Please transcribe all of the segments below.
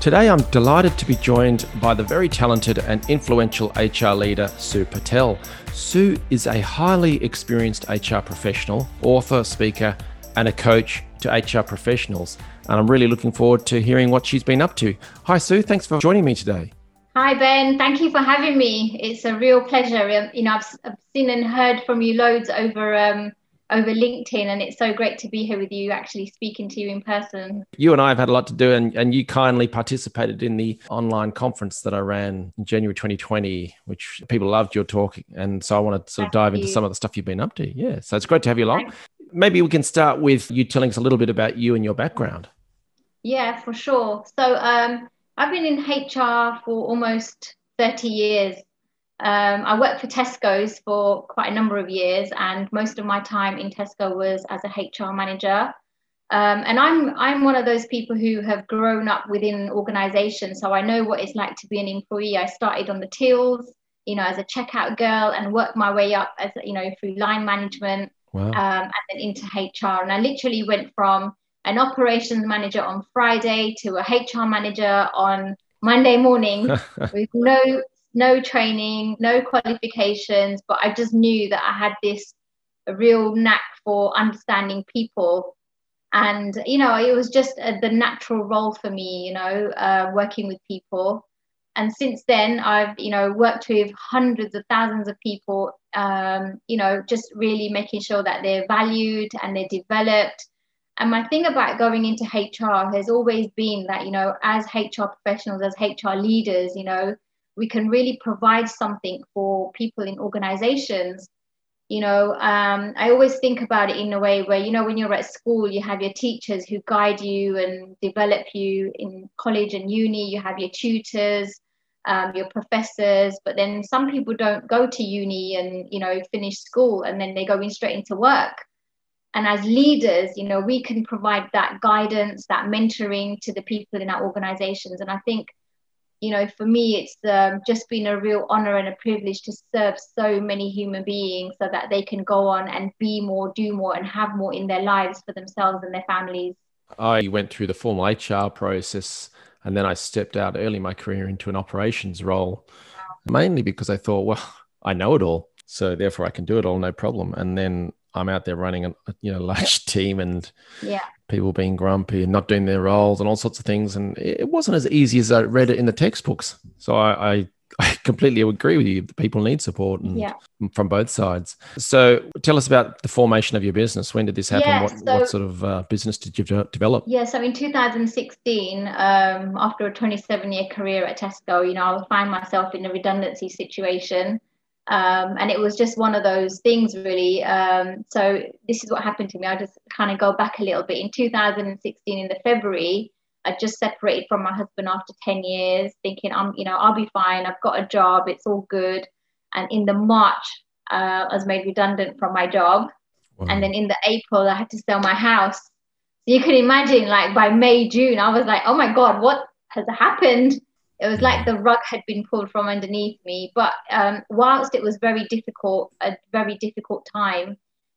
Today, I'm delighted to be joined by the very talented and influential HR leader, Su Patel. Su is a highly experienced HR professional, author, speaker, and a coach to HR professionals. And I'm really looking forward to hearing what she's been up to. Hi, Su. Thanks for joining me today. Hi, Ben. Thank you for having me. It's a real pleasure. You know, I've, I've seen and heard from you loads over um, over LinkedIn, and it's so great to be here with you, actually speaking to you in person. You and I have had a lot to do, and, and you kindly participated in the online conference that I ran in January 2020, which people loved your talk. And so I want to sort of dive into some of the stuff you've been up to. Yeah. So it's great to have you along. Thanks. Maybe we can start with you telling us a little bit about you and your background. Yeah, for sure. So um, I've been in HR for almost 30 years. Um, I worked for Tesco's for quite a number of years, and most of my time in Tesco was as a HR manager. Um, and I'm I'm one of those people who have grown up within organisations, so I know what it's like to be an employee. I started on the tills, you know, as a checkout girl, and worked my way up as you know through line management, wow. um, and then into HR. And I literally went from an operations manager on Friday to a HR manager on Monday morning with no no training, no qualifications, but I just knew that I had this a real knack for understanding people. And, you know, it was just a, the natural role for me, you know, uh, working with people. And since then, I've, you know, worked with hundreds of thousands of people, um, you know, just really making sure that they're valued and they're developed. And my thing about going into HR has always been that, you know, as HR professionals, as HR leaders, you know, we can really provide something for people in organizations. You know um, i always think about it in a way where you know when you're at school you have your teachers who guide you and develop you in college and uni. You have your tutors um, your professors but then some people don't go to uni and you know finish school and then they go in straight into work. And as leaders you know we can provide that guidance that mentoring to the people in our organizations. And i think you know, for me, it's um, just been a real honor and a privilege to serve so many human beings so that they can go on and be more, do more, and have more in their lives for themselves and their families. I went through the formal HR process and then I stepped out early in my career into an operations role, mainly because I thought, well, I know it all. So therefore I can do it all, no problem. And then I'm out there running a you know large team and yeah. people being grumpy and not doing their roles and all sorts of things. And it wasn't as easy as I read it in the textbooks. So I, I, I completely agree with you. People need support and yeah. from both sides. So tell us about the formation of your business. When did this happen? Yeah, what, so, what sort of uh, business did you develop? Yeah, so in 2016, um, after a 27 year career at Tesco, you know, I find myself in a redundancy situation. Um, and it was just one of those things, really. Um, so this is what happened to me. I'll just kind of go back a little bit. In 2016, in the February, I just separated from my husband after 10 years, thinking I'm, you know, I'll be fine. I've got a job. It's all good. And in the March, uh, I was made redundant from my job. Wow. And then in the April, I had to sell my house. So you can imagine, like by May, June, I was like, oh my God, what has happened? It was like the rug had been pulled from underneath me. But um, whilst it was very difficult, a very difficult time,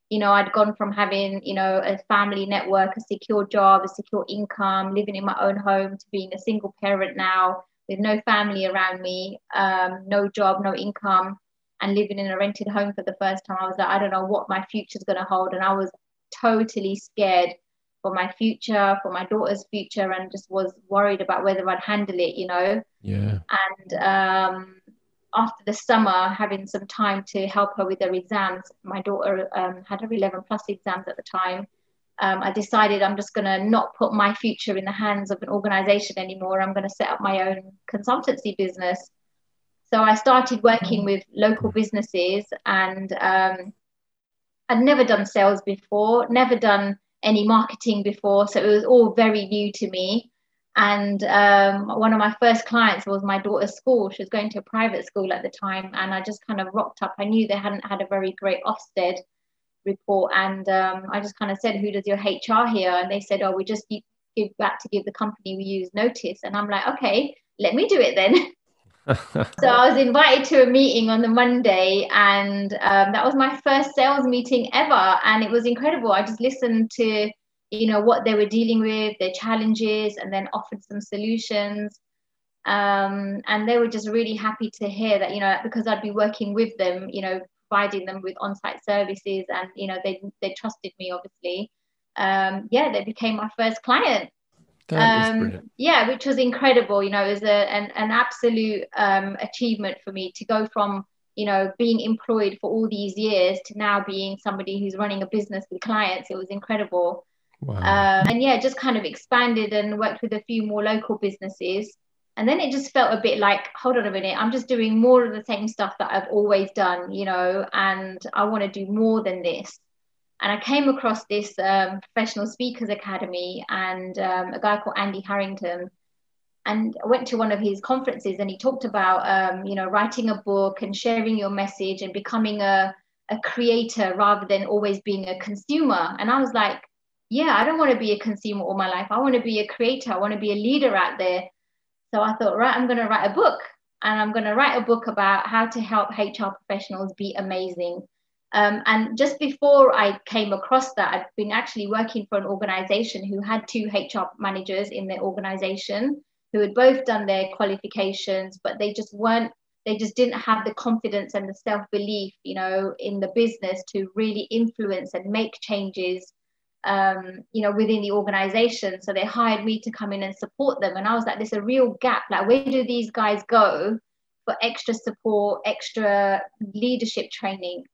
you know, I'd gone from having, you know, a family network, a secure job, a secure income, living in my own home to being a single parent now with no family around me, um, no job, no income, and living in a rented home for the first time. I was like, I don't know what my future's going to hold. And I was totally scared for my future, for my daughter's future, and just was worried about whether I'd handle it, you know. Yeah. And um, after the summer, having some time to help her with her exams, my daughter um, had her 11 plus exams at the time. Um, I decided I'm just going to not put my future in the hands of an organization anymore. I'm going to set up my own consultancy business. So I started working mm. with local businesses and um, I'd never done sales before, never done any marketing before. So it was all very new to me. And um, one of my first clients was my daughter's school. She was going to a private school at the time, and I just kind of rocked up. I knew they hadn't had a very great Ofsted report, and um, I just kind of said, "Who does your HR here?" And they said, "Oh, we just give back to give the company we use notice." And I'm like, "Okay, let me do it then." so I was invited to a meeting on the Monday, and um, that was my first sales meeting ever, and it was incredible. I just listened to you know what they were dealing with their challenges and then offered some solutions um, and they were just really happy to hear that you know because i'd be working with them you know providing them with on-site services and you know they they trusted me obviously um, yeah they became my first client um, yeah which was incredible you know it was a, an, an absolute um, achievement for me to go from you know being employed for all these years to now being somebody who's running a business with clients it was incredible Wow. Um, and yeah, just kind of expanded and worked with a few more local businesses. And then it just felt a bit like, hold on a minute, I'm just doing more of the same stuff that I've always done, you know, and I want to do more than this. And I came across this um, professional speakers academy and um, a guy called Andy Harrington. And I went to one of his conferences and he talked about, um, you know, writing a book and sharing your message and becoming a, a creator rather than always being a consumer. And I was like, yeah, I don't want to be a consumer all my life. I want to be a creator. I want to be a leader out there. So I thought, right, I'm going to write a book and I'm going to write a book about how to help HR professionals be amazing. Um, and just before I came across that, I'd been actually working for an organization who had two HR managers in their organization who had both done their qualifications, but they just weren't, they just didn't have the confidence and the self belief, you know, in the business to really influence and make changes um, you know, within the organization. So they hired me to come in and support them. And I was like, there's a real gap. Like, where do these guys go for extra support, extra leadership training?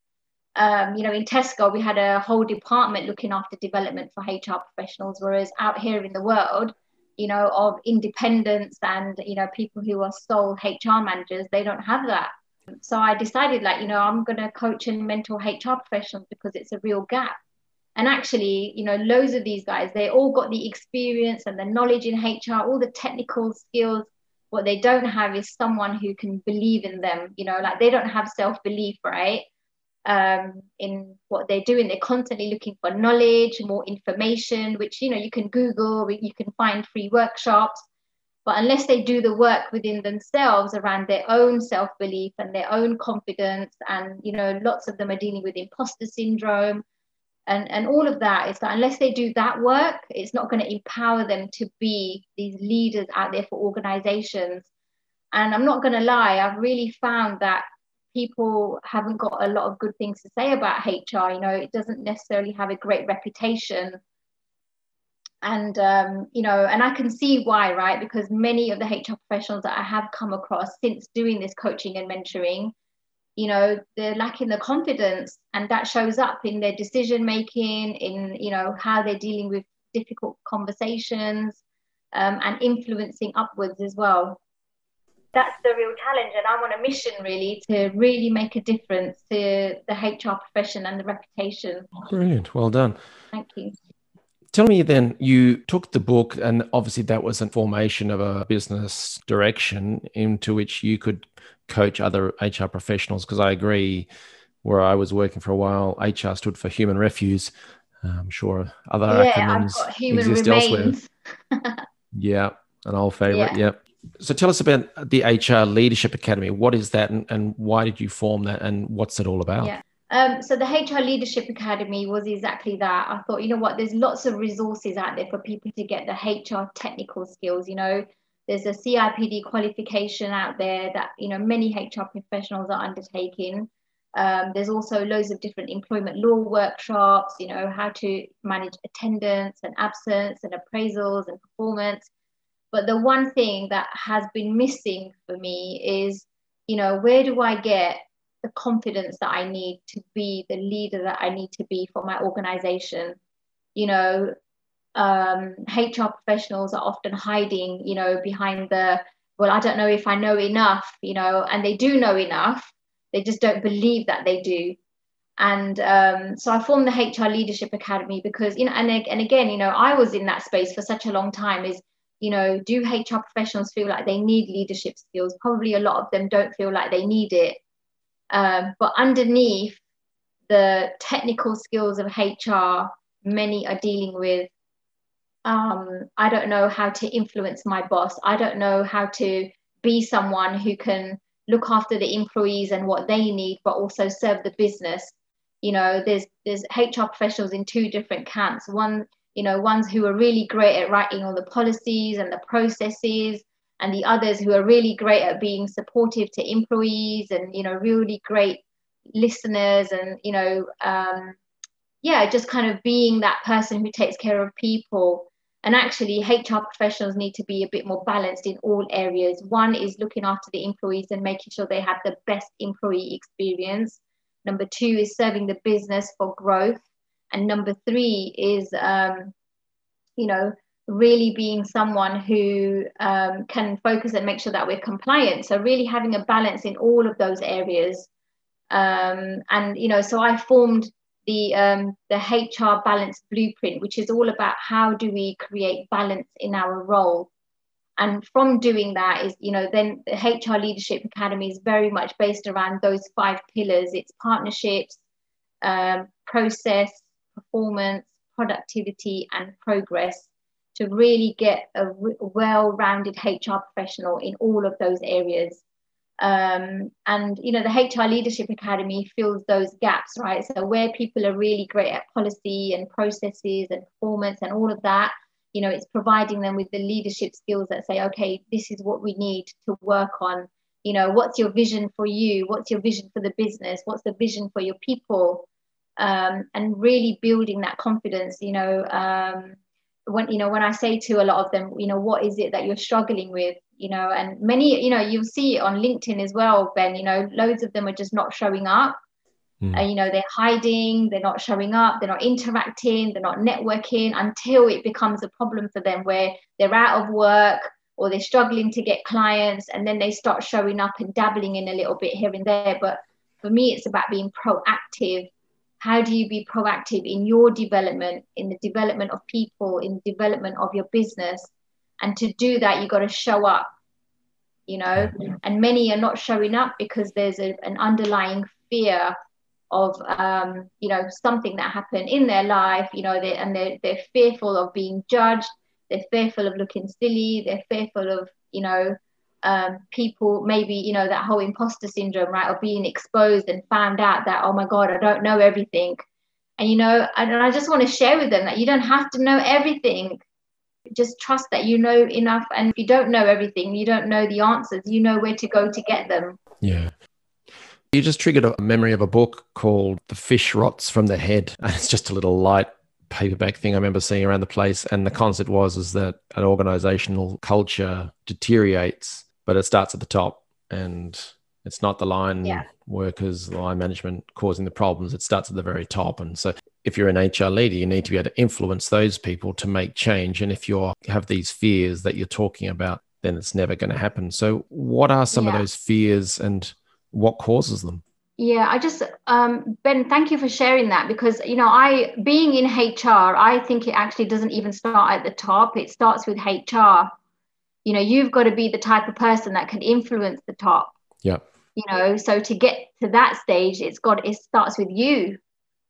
Um, you know, in Tesco, we had a whole department looking after development for HR professionals, whereas out here in the world, you know, of independence and, you know, people who are sole HR managers, they don't have that. So I decided, like, you know, I'm going to coach and mentor HR professionals because it's a real gap. And actually you know loads of these guys they all got the experience and the knowledge in hr all the technical skills. What they don't have is someone who can believe in them you know like they don't have self-belief right um, in what they're doing. They're constantly looking for knowledge more information which you know you can google you can find free workshops. But unless they do the work within themselves around their own self-belief and their own confidence and you know lots of them are dealing with imposter syndrome and and all of that is that unless they do that work it's not going to empower them to be these leaders out there for organizations. And i'm not going to lie i've really found that people haven't got a lot of good things to say about hr you know it doesn't necessarily have a great reputation. And um, you know and i can see why right? Because many of the hr professionals that i have come across since doing this coaching and mentoring you know they're lacking the confidence and that shows up in their decision making in you know how they're dealing with difficult conversations um, and influencing upwards as well that's the real challenge and i'm on a mission really to really make a difference to the hr profession and the reputation brilliant well done thank you Tell me then, you took the book, and obviously that was a formation of a business direction into which you could coach other HR professionals. Because I agree, where I was working for a while, HR stood for human refuse. I'm sure other yeah, acronyms exist remains. elsewhere. yeah, an old favorite. Yeah. Yep. So tell us about the HR Leadership Academy. What is that, and, and why did you form that, and what's it all about? Yeah. Um, so the HR Leadership Academy was exactly that. I thought, you know what, there's lots of resources out there for people to get the HR technical skills. You know, there's a CIPD qualification out there that you know many HR professionals are undertaking. Um, there's also loads of different employment law workshops. You know, how to manage attendance and absence and appraisals and performance. But the one thing that has been missing for me is, you know, where do I get the confidence that I need to be the leader that I need to be for my organization. You know, um, HR professionals are often hiding, you know, behind the, well, I don't know if I know enough, you know, and they do know enough. They just don't believe that they do. And um, so I formed the HR Leadership Academy because, you know, and, and again, you know, I was in that space for such a long time is you know, do HR professionals feel like they need leadership skills? Probably a lot of them don't feel like they need it. Um, but underneath the technical skills of HR, many are dealing with um, I don't know how to influence my boss. I don't know how to be someone who can look after the employees and what they need, but also serve the business. You know, there's there's HR professionals in two different camps. One, you know, ones who are really great at writing all the policies and the processes, and the others who are really great at being supportive to employees and you know really great listeners and you know um, yeah just kind of being that person who takes care of people. And actually hr professionals need to be a bit more balanced in all areas. One is looking after the employees and making sure they have the best employee experience. Number two is serving the business for growth and number three is um, you know really being someone who um, can focus and make sure that we're compliant. So really having a balance in all of those areas. Um, and you know so i formed the um, the hr balance blueprint which is all about how do we create balance in our role. And from doing that is you know then the hr leadership academy is very much based around those five pillars. It's partnerships um, process performance productivity and progress to really get a well-rounded hr professional in all of those areas. Um, and you know the hr leadership academy fills those gaps right? So where people are really great at policy and processes and performance and all of that you know it's providing them with the leadership skills that say okay this is what we need to work on. You know what's your vision for you? What's your vision for the business? What's the vision for your people um, and really building that confidence you know um, when you know when i say to a lot of them you know what is it that you're struggling with you know and many you know you'll see it on linkedin as well ben you know loads of them are just not showing up mm. uh, you know they're hiding they're not showing up they're not interacting they're not networking until it becomes a problem for them where they're out of work or they're struggling to get clients and then they start showing up and dabbling in a little bit here and there but for me it's about being proactive how do you be proactive in your development in the development of people in the development of your business and to do that, you've got to show up, you know, and many are not showing up because there's a, an underlying fear of, um, you know, something that happened in their life, you know, they, and they're, they're fearful of being judged. They're fearful of looking silly. They're fearful of, you know, um, people maybe you know that whole imposter syndrome right of being exposed and found out that oh my god i don't know everything. And you know and i just want to share with them that you don't have to know everything. Just trust that you know enough. And if you don't know everything you don't know the answers you know where to go to get them. Yeah. You just triggered a memory of a book called the fish rots from the head. And it's just a little light paperback thing i remember seeing around the place. And the concept was is that an organizational culture deteriorates but it starts at the top and it's not the line yeah. workers, the line management causing the problems. It starts at the very top. And so if you're an HR leader, you need to be able to influence those people to make change. And if you have these fears that you're talking about, then it's never going to happen. So what are some yeah. of those fears and what causes them? Yeah, I just um, Ben, thank you for sharing that because you know I being in HR, I think it actually doesn't even start at the top. It starts with HR. You know, you've got to be the type of person that can influence the top. Yeah you know so to get to that stage it's got it starts with you.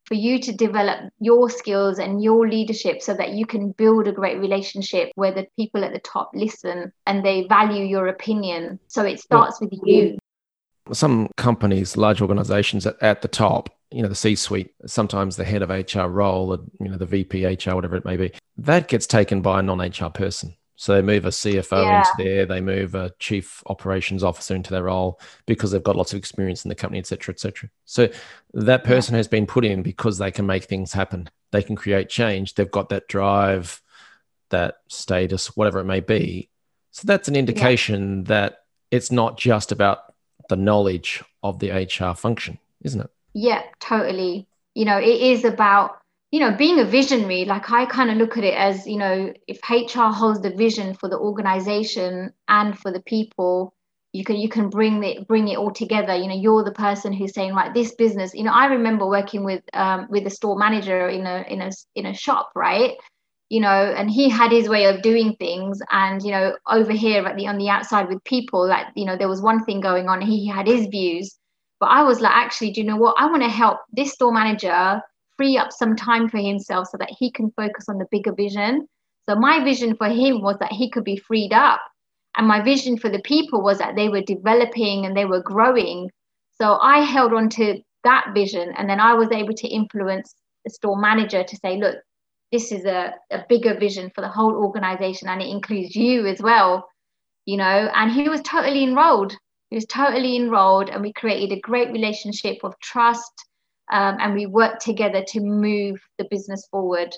For you to develop your skills and your leadership so that you can build a great relationship where the people at the top listen and they value your opinion. So it starts with you. some companies large organizations at, at the top you know the c suite sometimes the head of hr role or you know the vp hr whatever it may be that gets taken by a non-hr person so they move a CFO yeah. into there, they move a chief operations officer into their role because they've got lots of experience in the company, et cetera, et cetera. So that person has been put in because they can make things happen. They can create change. They've got that drive, that status, whatever it may be. So that's an indication yeah. that it's not just about the knowledge of the HR function, isn't it? Yeah, totally. You know, it is about you know being a visionary like i kind of look at it as you know if hr holds the vision for the organization and for the people you can you can bring it bring it all together you know you're the person who's saying right this business you know i remember working with um, with a store manager in a in a in a shop right you know, and he had his way of doing things. And, you know, over here at the on the outside with people, like, you know, there was one thing going on, he had his views. But I was like, actually, do you know what? I want to help this store manager free up some time for himself so that he can focus on the bigger vision. So my vision for him was that he could be freed up. And my vision for the people was that they were developing and they were growing. So I held on to that vision. And then I was able to influence the store manager to say, look, this is a, a bigger vision for the whole organization and it includes you as well you know and he was totally enrolled he was totally enrolled and we created a great relationship of trust um, and we worked together to move the business forward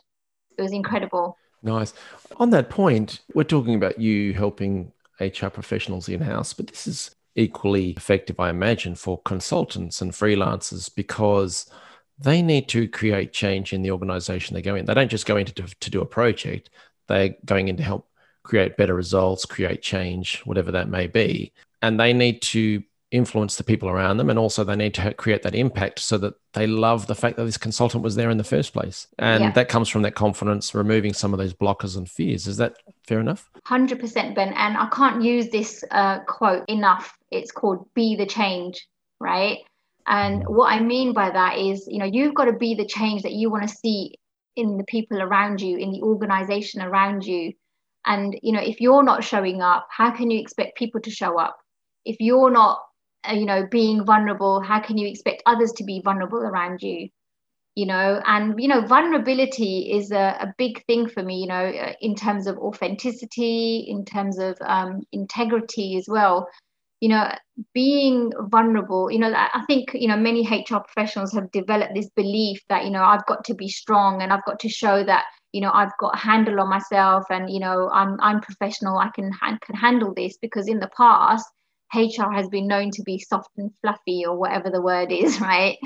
it was incredible nice on that point we're talking about you helping hr professionals in-house but this is equally effective i imagine for consultants and freelancers because they need to create change in the organization they go in. They don't just go in to do, to do a project, they're going in to help create better results, create change, whatever that may be. And they need to influence the people around them. And also, they need to create that impact so that they love the fact that this consultant was there in the first place. And yeah. that comes from that confidence, removing some of those blockers and fears. Is that fair enough? 100%, Ben. And I can't use this uh, quote enough. It's called Be the Change, right? And what I mean by that is, you know, you've got to be the change that you want to see in the people around you, in the organization around you. And, you know, if you're not showing up, how can you expect people to show up? If you're not, you know, being vulnerable, how can you expect others to be vulnerable around you? You know, and, you know, vulnerability is a, a big thing for me, you know, uh, in terms of authenticity, in terms of um, integrity as well you know being vulnerable you know i think you know many hr professionals have developed this belief that you know i've got to be strong and i've got to show that you know i've got a handle on myself and you know i'm i'm professional i can can handle this because in the past hr has been known to be soft and fluffy or whatever the word is right?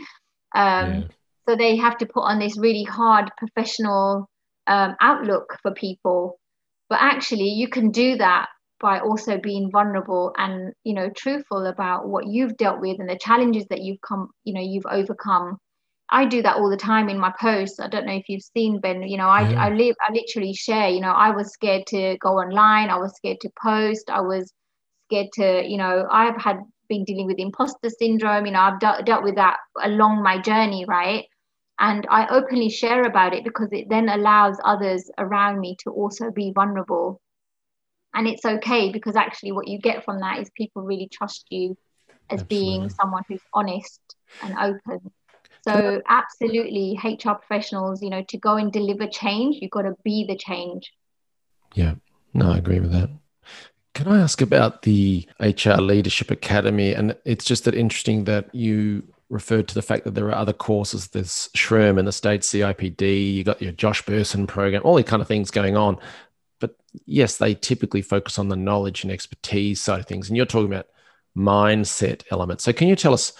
Um, yeah. so they have to put on this really hard professional um, outlook for people. But actually you can do that by also being vulnerable and you know truthful about what you've dealt with and the challenges that you've come you know you've overcome. I do that all the time in my posts. I don't know if you've seen ben you know i yeah. i live i literally share you know i was scared to go online. I was scared to post. I was scared to you know i've had been dealing with imposter syndrome you know i've de- dealt with that along my journey right? And i openly share about it because it then allows others around me to also be vulnerable. And it's okay because actually what you get from that is people really trust you as absolutely. being someone who's honest and open. So absolutely hr professionals you know to go and deliver change you've got to be the change. Yeah. No i agree with that can i ask about the hr leadership academy and it's just that interesting that you referred to the fact that there are other courses there's SHRM and the state cipd you got your josh bersin program all these kind of things going on but yes, they typically focus on the knowledge and expertise side of things. And you're talking about mindset elements. So can you tell us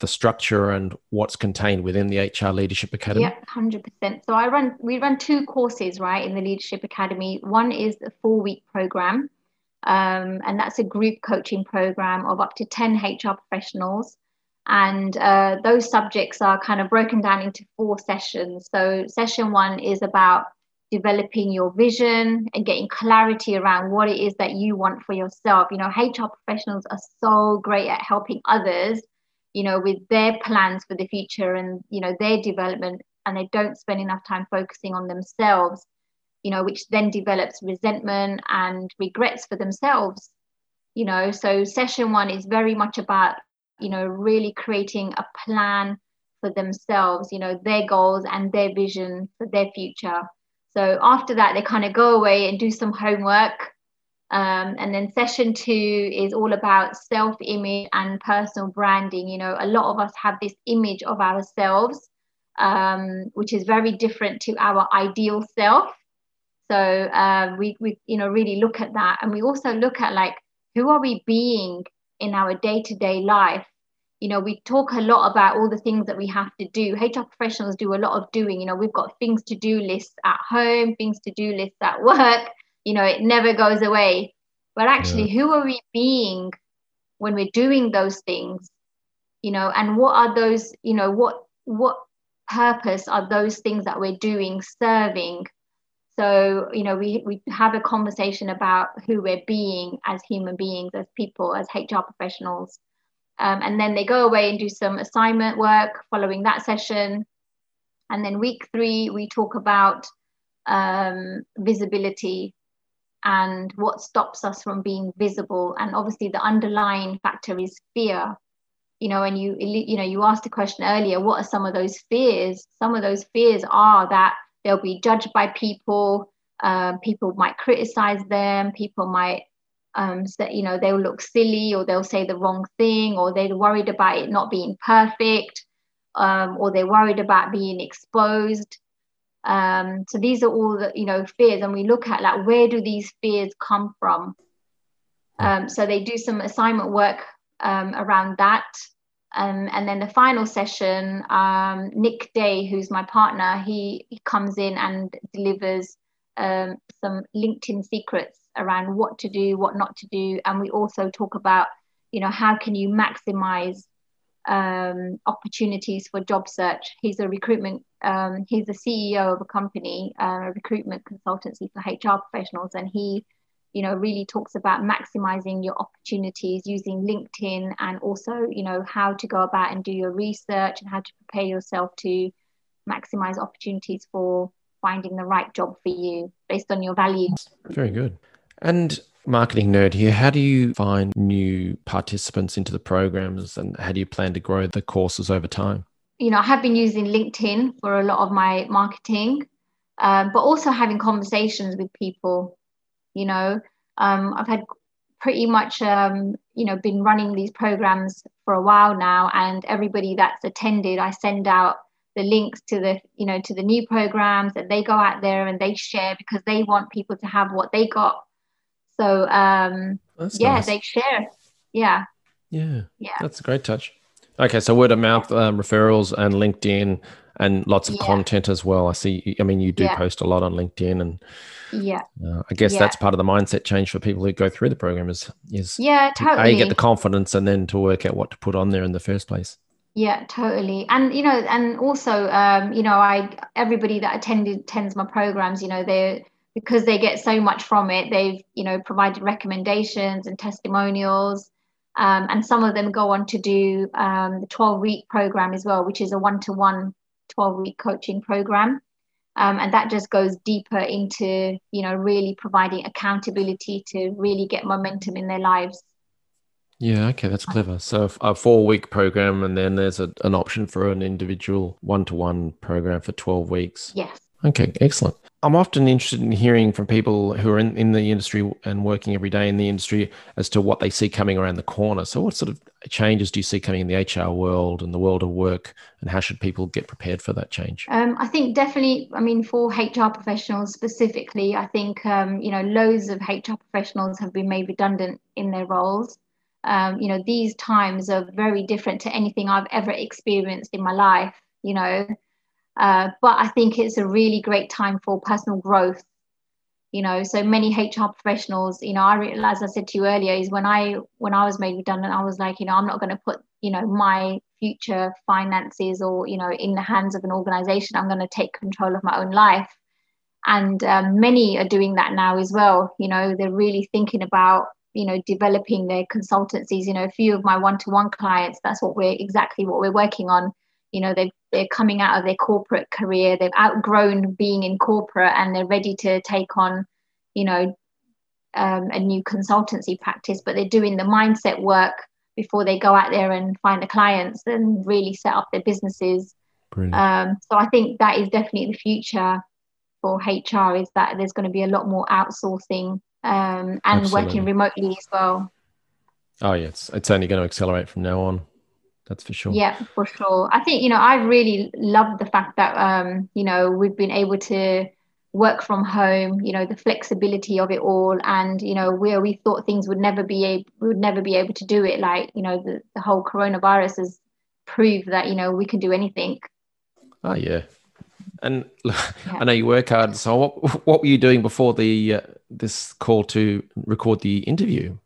the structure and what's contained within the HR Leadership Academy? Yeah, hundred percent. So I run we run two courses right in the Leadership Academy. One is a four week program, um, and that's a group coaching program of up to ten HR professionals. And uh, those subjects are kind of broken down into four sessions. So session one is about developing your vision and getting clarity around what it is that you want for yourself. You know, HR professionals are so great at helping others, you know, with their plans for the future and, you know, their development, and they don't spend enough time focusing on themselves, you know, which then develops resentment and regrets for themselves. You know, so session one is very much about, you know, really creating a plan for themselves, you know, their goals and their vision for their future so after that, they kind of go away and do some homework. Um, and then session two is all about self image and personal branding. You know, a lot of us have this image of ourselves, um, which is very different to our ideal self. So uh, we, we, you know, really look at that. And we also look at like, who are we being in our day to day life? you know we talk a lot about all the things that we have to do hr professionals do a lot of doing you know we've got things to do lists at home things to do lists at work you know it never goes away but actually yeah. who are we being when we're doing those things you know and what are those you know what what purpose are those things that we're doing serving So, you know, we, we have a conversation about who we're being as human beings, as people, as HR professionals. Um, and then they go away and do some assignment work following that session. And then week three, we talk about um, visibility and what stops us from being visible. And obviously, the underlying factor is fear. You know, and you you know you asked a question earlier. What are some of those fears? Some of those fears are that they'll be judged by people. Um, people might criticize them. People might um, say, you know, they'll look silly or they'll say the wrong thing or they're worried about it not being perfect um, or they're worried about being exposed. Um, so these are all the, you know, fears. And we look at like, where do these fears come from? Um, so they do some assignment work um, around that. Um, and then the final session, um, Nick Day, who's my partner, he, he comes in and delivers um, some LinkedIn secrets around what to do, what not to do, and we also talk about, you know, how can you maximize um, opportunities for job search. He's a recruitment, um, he's the CEO of a company, uh, a recruitment consultancy for HR professionals, and he you know really talks about maximizing your opportunities using linkedin and also you know how to go about and do your research and how to prepare yourself to maximize opportunities for finding the right job for you based on your values. Very good. And marketing nerd here how do you find new participants into the programs and how do you plan to grow the courses over time? You know i have been using linkedin for a lot of my marketing um, but also having conversations with people you know um, i've had pretty much um, you know been running these programs for a while now and everybody that's attended i send out the links to the you know to the new programs and they go out there and they share because they want people to have what they got. So um yeah nice. they share. Yeah. Yeah. Yeah. That's a great touch. Okay so word of mouth um, referrals and linkedin and lots of yeah. content as well i see i mean you do yeah. post a lot on linkedin and yeah uh, i guess yeah. that's part of the mindset change for people who go through the program is is yeah totally a get the confidence and then to work out what to put on there in the first place yeah totally and you know and also um you know i everybody that attended attends my programs you know they because they get so much from it they've you know provided recommendations and testimonials um, and some of them go on to do um, the 12 week program as well which is a one-to-one 12 week coaching program. Um, and that just goes deeper into you know really providing accountability to really get momentum in their lives. Yeah okay that's clever. So a four week program and then there's a, an option for an individual one-to-one program for 12 weeks? Yes. Okay excellent I'm often interested in hearing from people who are in, in the industry and working every day in the industry as to what they see coming around the corner. So, what sort of changes do you see coming in the HR world and the world of work, and how should people get prepared for that change? Um, I think definitely, I mean, for HR professionals specifically, I think, um, you know, loads of HR professionals have been made redundant in their roles. Um, you know, these times are very different to anything I've ever experienced in my life, you know. Uh, but I think it's a really great time for personal growth. You know, so many HR professionals, you know, I as I said to you earlier, is when I when I was made redundant, I was like, you know, I'm not going to put, you know, my future finances or you know in the hands of an organization. I'm going to take control of my own life. And um, many are doing that now as well. You know, they're really thinking about you know developing their consultancies you know a few of my one-to-one clients that's what we're exactly what we're working on you know they they're coming out of their corporate career. They've outgrown being in corporate and they're ready to take on you know um, a new consultancy practice but they're doing the mindset work before they go out there and find the clients and really set up their businesses. Um, so i think that is definitely the future for hr is that there's going to be a lot more outsourcing um, and Absolutely. working remotely as well. Oh yeah it's, it's only going to accelerate from now on that's for sure. Yeah for sure. I think you know i really love the fact that um you know we've been able to work from home you know the flexibility of it all and you know where we thought things would never be able we would never be able to do it. Like you know the, the whole coronavirus has proved that you know we can do anything. Oh yeah. And yeah. i know you work hard. So what what were you doing before the uh, this call to record the interview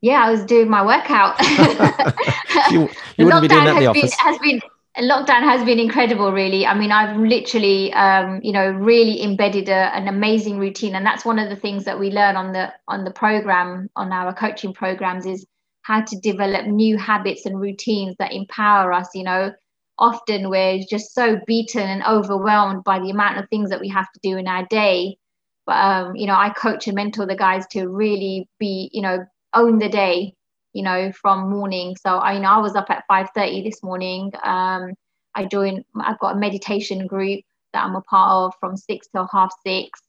yeah, I was doing my workout. you, you wouldn't be doing that in the office. Been, has been lockdown has been incredible really i mean i've literally um, you know really embedded a, an amazing routine and that's one of the things that we learn on the on the program on our coaching programs is how to develop new habits and routines that empower us you know often we're just so beaten and overwhelmed by the amount of things that we have to do in our day but um, you know i coach and mentor the guys to really be you know own the day you know, from morning. So I you know I was up at 5:30 this morning. Um, I joined. I've got a meditation group that I'm a part of from six till half six.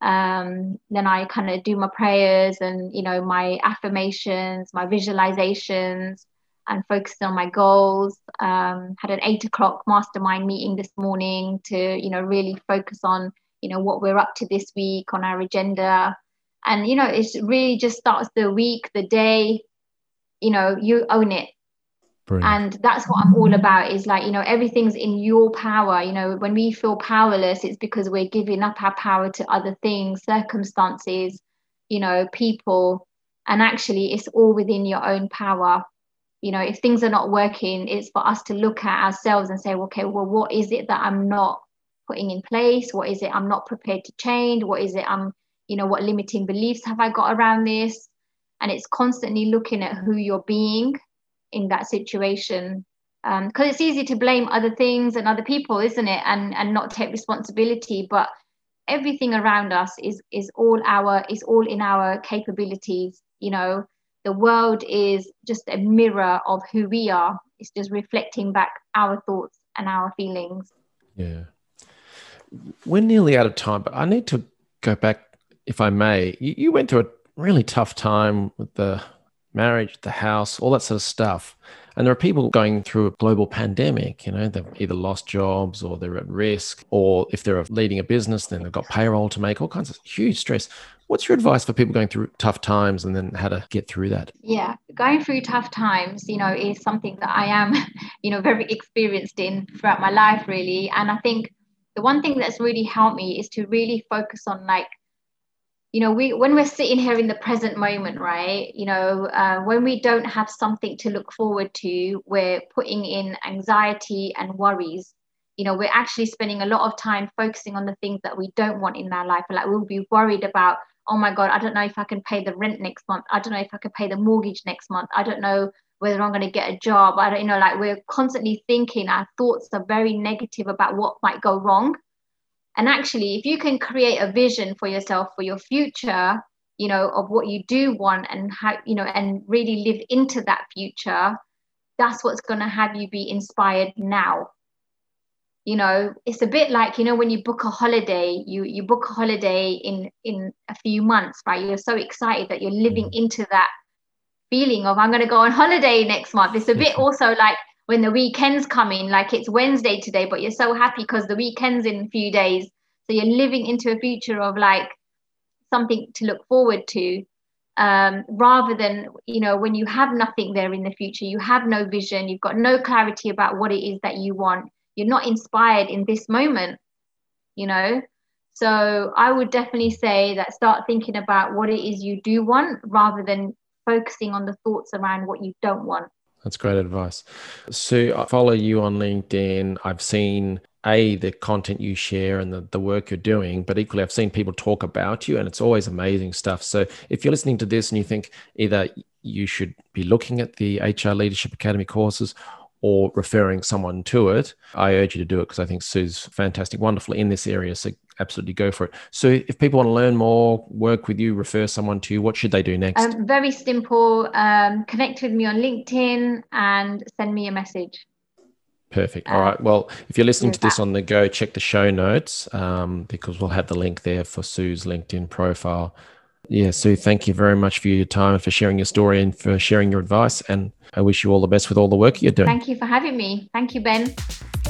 Um, then I kind of do my prayers and you know my affirmations, my visualizations, and focus on my goals. Um, had an eight o'clock mastermind meeting this morning to you know really focus on you know what we're up to this week on our agenda, and you know it really just starts the week, the day, you know you own it. Brilliant. and that's what i'm all about is like you know everything's in your power. You know when we feel powerless it's because we're giving up our power to other things circumstances you know people. And actually it's all within your own power. You know if things are not working it's for us to look at ourselves and say okay well what is it that i'm not putting in place? What is it i'm not prepared to change? What is it i'm you know what limiting beliefs have i got around this? And it's constantly looking at who you're being in that situation. Because um, it's easy to blame other things and other people isn't it? And and not take responsibility. But everything around us is is all our is all in our capabilities. You know the world is just a mirror of who we are. It's just reflecting back our thoughts and our feelings. Yeah. We're nearly out of time but i need to go back if i may you, you went through a really tough time with the marriage, the house, all that sort of stuff. And there are people going through a global pandemic, you know, they've either lost jobs or they're at risk, or if they're leading a business, then they've got payroll to make, all kinds of huge stress. What's your advice for people going through tough times and then how to get through that? Yeah, going through tough times, you know, is something that I am, you know, very experienced in throughout my life, really. And I think the one thing that's really helped me is to really focus on like you know we when we're sitting here in the present moment right you know uh, when we don't have something to look forward to we're putting in anxiety and worries. You know we're actually spending a lot of time focusing on the things that we don't want in our life. Like we'll be worried about oh my god i don't know if i can pay the rent next month. I don't know if i can pay the mortgage next month. I don't know whether i'm going to get a job. I don't you know like we're constantly thinking our thoughts are very negative about what might go wrong and actually, if you can create a vision for yourself for your future, you know, of what you do want and how, you know, and really live into that future, that's what's going to have you be inspired now. You know, it's a bit like, you know, when you book a holiday, you you book a holiday in in a few months, right? You're so excited that you're living mm. into that feeling of I'm going to go on holiday next month. It's a bit also like when the weekend's coming, like it's Wednesday today, but you're so happy because the weekend's in a few days. So you're living into a future of like something to look forward to. Um, rather than you know when you have nothing there in the future you have no vision you've got no clarity about what it is that you want you're not inspired in this moment you know so i would definitely say that start thinking about what it is you do want rather than focusing on the thoughts around what you don't want that's great advice. Su, I follow you on LinkedIn. I've seen a the content you share and the, the work you're doing but equally i've seen people talk about you and it's always amazing stuff so if you're listening to this and you think either you should be looking at the hr leadership academy courses or referring someone to it i urge you to do it because i think su's fantastic wonderful in this area so absolutely go for it. So, if people want to learn more, work with you, refer someone to you, what should they do next? Um, very simple. Um, connect with me on LinkedIn and send me a message. Perfect. All right. Well, if you're listening to this on the go, check the show notes um, because we'll have the link there for Su's LinkedIn profile. Yeah, Sue, thank you very much for your time and for sharing your story and for sharing your advice. And I wish you all the best with all the work you're doing. Thank you for having me. Thank you, Ben.